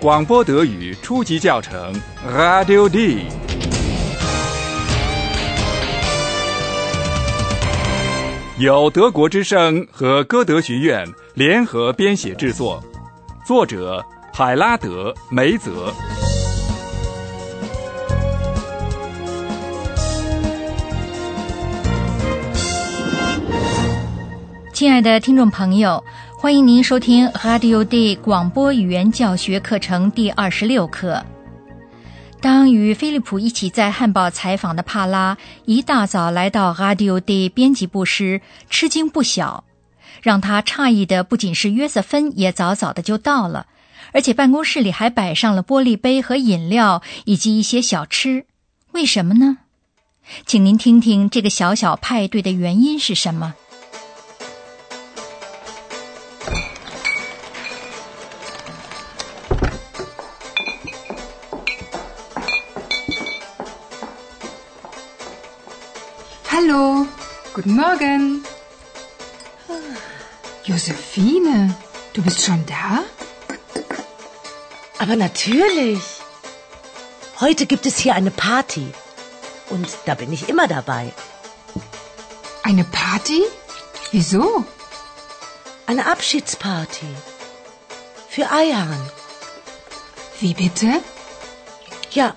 广播德语初级教程，Radio D。由德国之声和歌德学院联合编写制作，作者海拉德·梅泽。亲爱的听众朋友，欢迎您收听 Radio Day 广播语言教学课程第二十六课。当与菲利普一起在汉堡采访的帕拉一大早来到 Radio Day 编辑部时，吃惊不小。让他诧异的不仅是约瑟芬也早早的就到了，而且办公室里还摆上了玻璃杯和饮料以及一些小吃。为什么呢？请您听听这个小小派对的原因是什么。Guten Morgen. Josephine, du bist schon da? Aber natürlich. Heute gibt es hier eine Party. Und da bin ich immer dabei. Eine Party? Wieso? Eine Abschiedsparty. Für Ayhan. Wie bitte? Ja.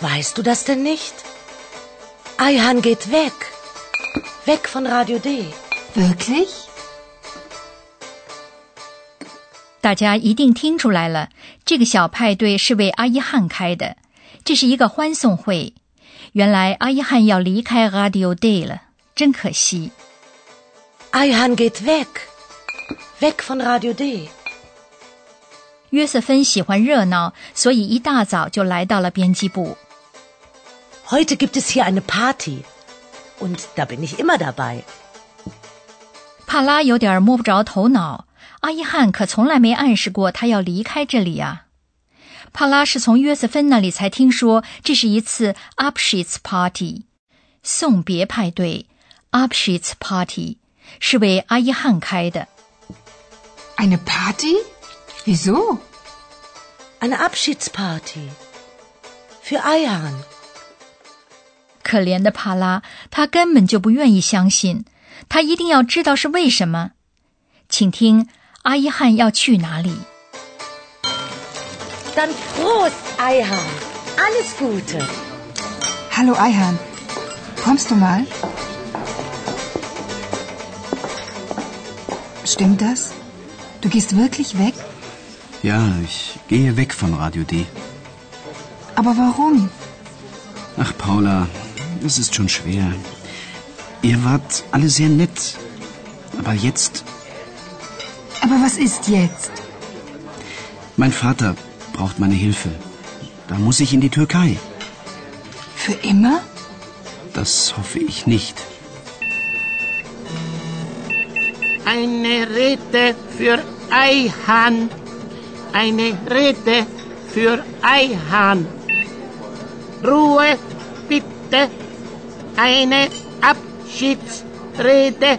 Weißt du das denn nicht? Ayhan geht weg. Weg von Radio D. Wirklich? 大家一定听出来了，这个小派对是为阿伊汉开的，这是一个欢送会。原来阿伊汉要离开 Radio Day 了，真可惜。 Ayhan geht weg. Weg von Radio D. 约瑟芬喜欢热闹，所以一大早就来到了编辑部。 Heute gibt es hier eine Party. Und da bin ich immer dabei. 帕拉有点摸不着头脑，阿伊汉可从来没暗示过他要离开这里啊。帕拉是从约瑟芬那里才听说，这是一次 Abschieds Party，送别派对。Abschieds Party 是为阿伊汉开的。 Eine Party? Wieso? Eine Abschiedsparty. Für Ayhan. 可怜的帕拉，他根本就不愿意相信，他一定要知道是为什么。请听阿伊汉要去哪里。 Dann Prost, Ayhan. Alles Gute. Hallo Ayhan. Kommst du mal? Stimmt das? Du gehst wirklich weg? Ja, ich gehe weg von Radio D. Aber warum? Ach, Paula, es ist schon schwer. Ihr wart alle sehr nett. Aber jetzt, Aber was ist jetzt? mein Vater braucht meine Hilfe. Da muss ich in die Türkei. Für immer? Das hoffe ich nicht. Eine Rede für Ayhan. Eine Rede für Ayhan. Ruhe, bitte. Eine Abschiedsrede.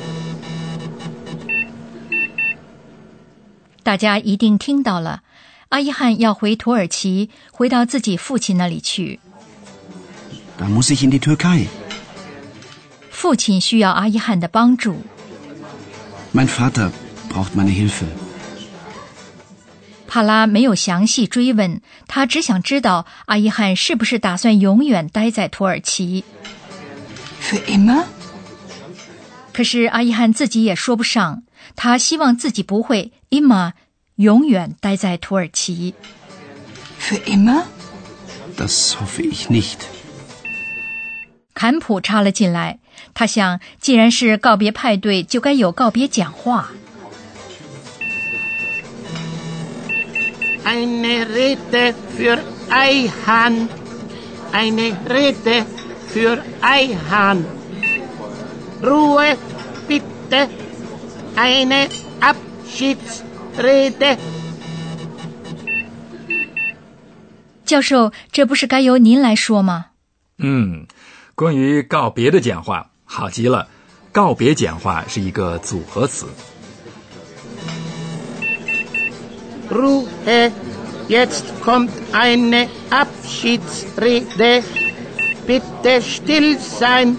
大家一定听到了，阿伊汉要回土耳其，回到自己父亲那里去。Da muss ich in die Türkei. 父亲需要阿伊汉的帮助。Mein Vater braucht meine Hilfe. 帕拉没有详细追问，他只想知道阿伊汉是不是打算永远待在土耳其。Für immer? 可是阿伊汉自己也说不上，他希望自己不会 immer 永远待在土耳其。Für immer? Das hoffe ich nicht. 坎普插了进来，他想，既然是告别派对，就该有告别讲话。Eine Rede für Ayhan. Eine Rede für Ayhan. Ruhe, bitte. Eine Abschiedsrede. 教授，这不是该由您来说吗？嗯，关于告别的讲话，好极了。告别讲话是一个组合词。Ruhe, Jetzt kommt eine Abschiedsrede. Bitte still sein.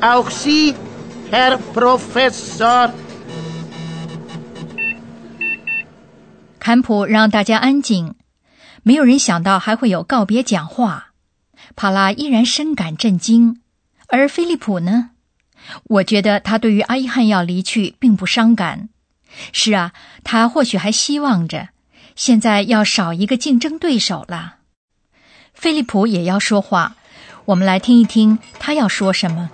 Auch Sie, Herr Professor. 坎普让大家安静，没有人想到还会有告别讲话。帕拉依然深感震惊，而菲利普呢？我觉得他对于阿伊汉要离去并不伤感。是啊，他或许还希望着，现在要少一个竞争对手了。菲利普也要说话，我们来听一听他要说什么。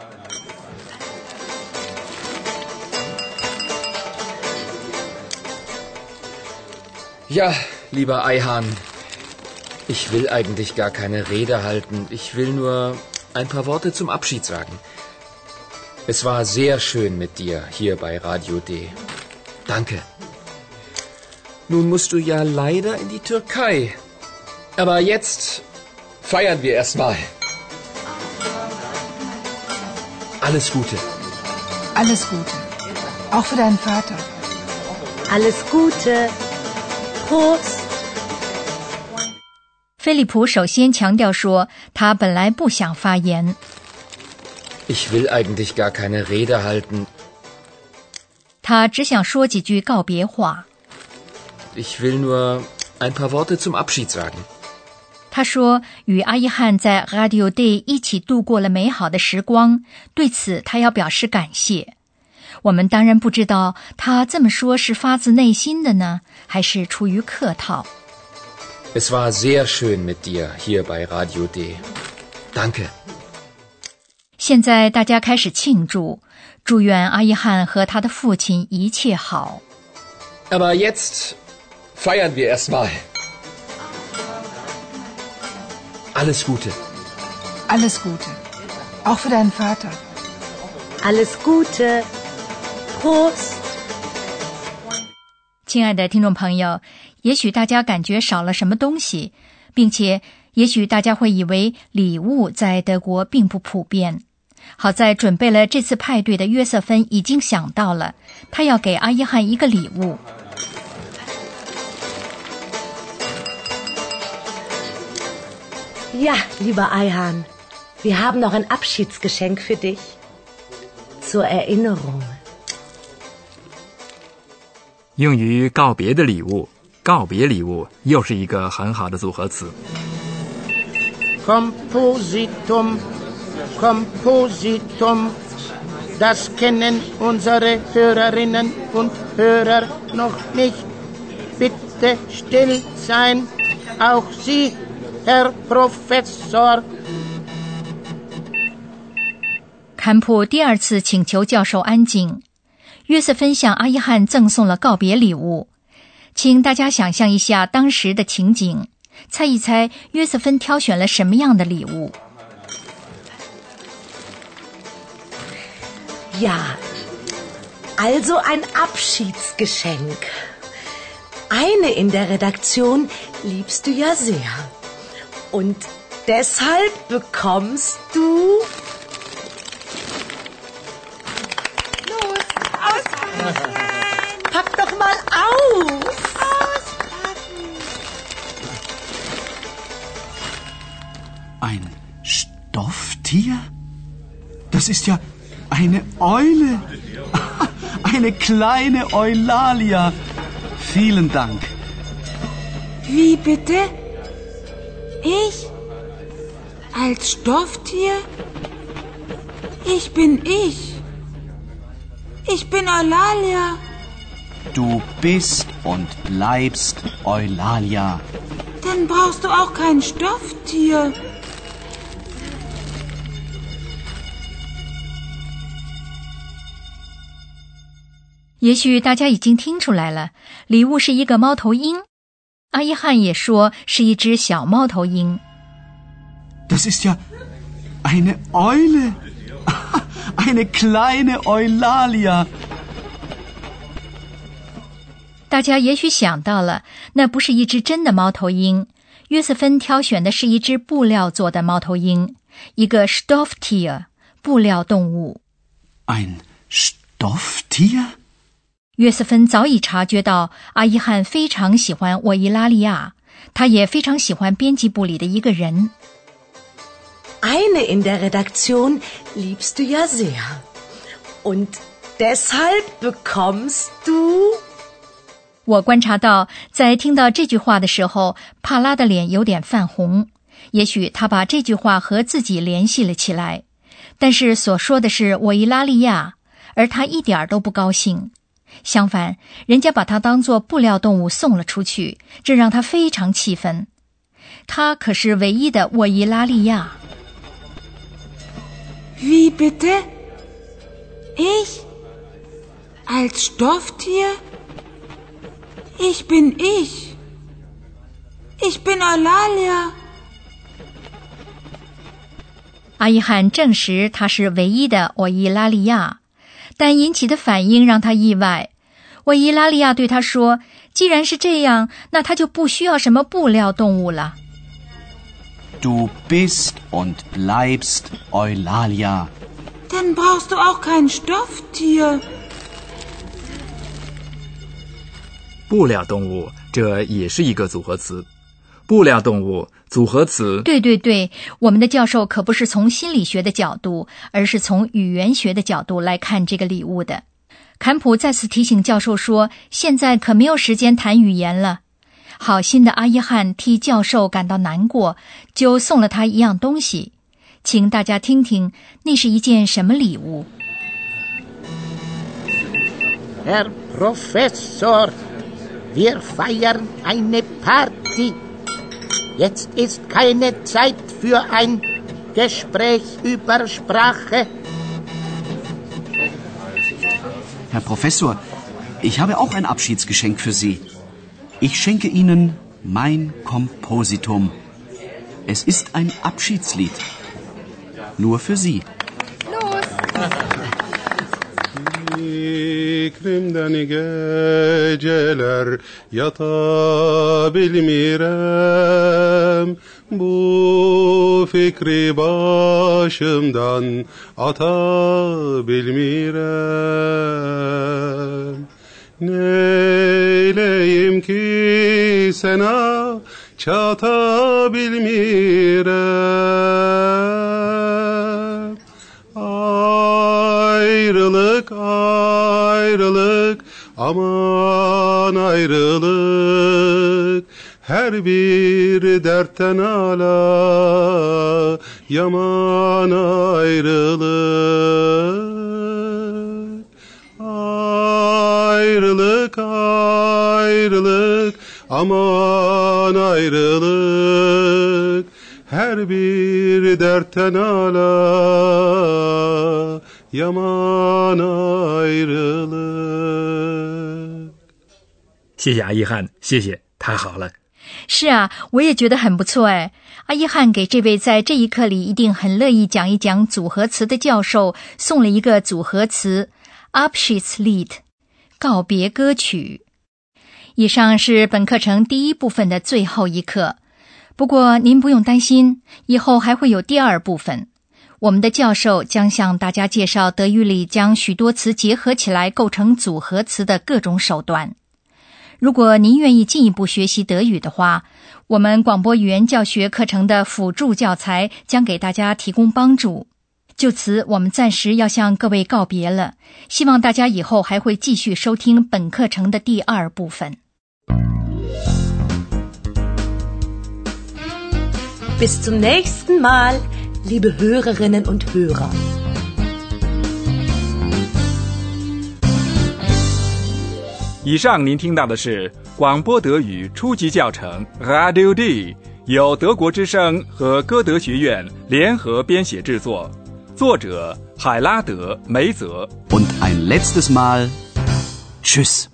Ja, lieber Eihahn, ich will eigentlich gar keine Rede halten. Ich will nur ein paar Worte zum Abschied sagen. Es war sehr schön mit dir hier bei Radio D. Danke. Nun musst du ja leider in die Türkei. Aber jetzt feiern wir erstmal. Alles Gute. Alles Gute. Auch für deinen Vater. Alles Gute. Prost. 菲利普首先强调说，他本来不想发言。 Ich will eigentlich gar keine Rede halten. 他只想说几句告别话。 Ich will nur ein paar Worte zum Abschied sagen. 他说，与阿伊汉在 Radio Day 一起度过了美好的时光，对此他要表示感谢。我们当然不知道他这么说是发自内心的呢，还是出于客套。Es war sehr schön mit dir hier bei Radio Day. Danke. 现在大家开始庆祝，祝愿阿伊汉和他的父亲一切好。Aber jetzt feiern wir erstmal. Alles Gute. Alles Gute. Auch für deinen Vater. Alles Gute. Prost. 亲爱的听众朋友，也许大家感觉少了什么东西，并且也许大家会以为礼物在德国并不普遍。好在准备了这次派对的约瑟芬已经想到了，他要给阿伊汉一个礼物。Ja, lieber Eihahn, wir haben noch ein Abschiedsgeschenk für dich. Zur Erinnerung. 用于告别的礼物，告别礼物又是一个很好的组合词。 Kompositum, Kompositum. Das kennen unsere Hörerinnen und Hörer noch nicht. Bitte still sein. Auch Sie, Herr Professor. 坎普第二次请求教授安静。约瑟芬向阿伊汉赠送了告别礼物，请大家想象一下当时的情景，猜一猜约瑟芬挑选了什么样的礼物？Ja, also ein Abschiedsgeschenk. Eine in der Redaktion liebst du ja sehr. Und deshalb bekommst du... Los, auspacken! Pack doch mal auf! Ein Stofftier? Das ist ja eine Eule. Eine kleine Eulalia. Vielen Dank. Wie bitte? Ich? Als Stofftier? Ich bin ich. Ich bin Eulalia. Du bist und bleibst Eulalia. Dann brauchst du auch kein Stofftier. 也许大家已经听出来了，礼物是一个猫头鹰。 阿伊汉也说是一只小猫头鹰。Das ist ja eine Eule. Eine kleine Eulalia. 大家也许想到了，那不是一只真的猫头鹰。约瑟芬挑选的是一只布料做的猫头鹰，一个 Stofftier 布料动物。Ein Stofftier? 约瑟芬早已察觉到阿伊汉非常喜欢沃伊拉利亚，他也非常喜欢编辑部里的一个人。Eine in der Redaktion liebst du ja sehr. Und deshalb bekommst du. 我观察到，在听到这句话的时候，帕拉的脸有点泛红。也许他把这句话和自己联系了起来，但是所说的是我伊拉利亚，而他一点都不高兴。相反，人家把它当作布料动物送了出去，这让他非常气愤。他可是唯一的沃伊拉利亚。Wie bitte? Ich? Als Stofftier? Ich bin ich. Ich bin Eulalia. 阿伊汉证实他是唯一的沃伊拉利亚，但引起的反应让他意外。我伊拉利亚对他说：“既然是这样，那他就不需要什么布料动物了。” Du bist und bleibst Eulalia. Dann brauchst du auch kein Stofftier. 布料动物，这也是一个组合词。布料动物组合词。对对对，我们的教授可不是从心理学的角度，而是从语言学的角度来看这个礼物的。坎普再次提醒教授说：“现在可没有时间谈语言了。”好心的阿伊汉替教授感到难过，就送了他一样东西，请大家听听，那是一件什么礼物？Herr Professor, wir feiern eine Party. Jetzt ist keine Zeit für ein Gespräch über Sprache. Herr Professor, ich habe auch ein Abschiedsgeschenk für Sie. Ich schenke Ihnen mein Kompositum. Es ist ein Abschiedslied. Nur für Sie. Los! fikrimden geceler yata bilmirem bu fikri başımdan ata bilmirem Neyleyim ki sana çata bilmirem aman ayrılık her bir dertten ala yaman ayrılık. Ayrılık ayrılık aman ayrılık her bir dertten ala yaman ayrılık 谢谢阿伊汉，谢谢，太好了。是啊，我也觉得很不错哎。阿伊汉给这位在这一课里一定很乐意讲一讲组合词的教授送了一个组合词 “Abschiedslied”，告别歌曲。以上是本课程第一部分的最后一课。不过您不用担心，以后还会有第二部分。我们的教授将向大家介绍德语里将许多词结合起来构成组合词的各种手段。如果您愿意进一步学习德语的话，我们广播语言教学课程的辅助教材将给大家提供帮助。就此，我们暂时要向各位告别了。希望大家以后还会继续收听本课程的第二部分。Bis zum nächsten Mal, liebe Hörerinnen und Hörer. 以上您听到的是广播德语初级教程 Radio D，由德国之声和歌德学院联合编写制作，作者海拉德·梅泽。Und ein letztes Mal. Tschüss.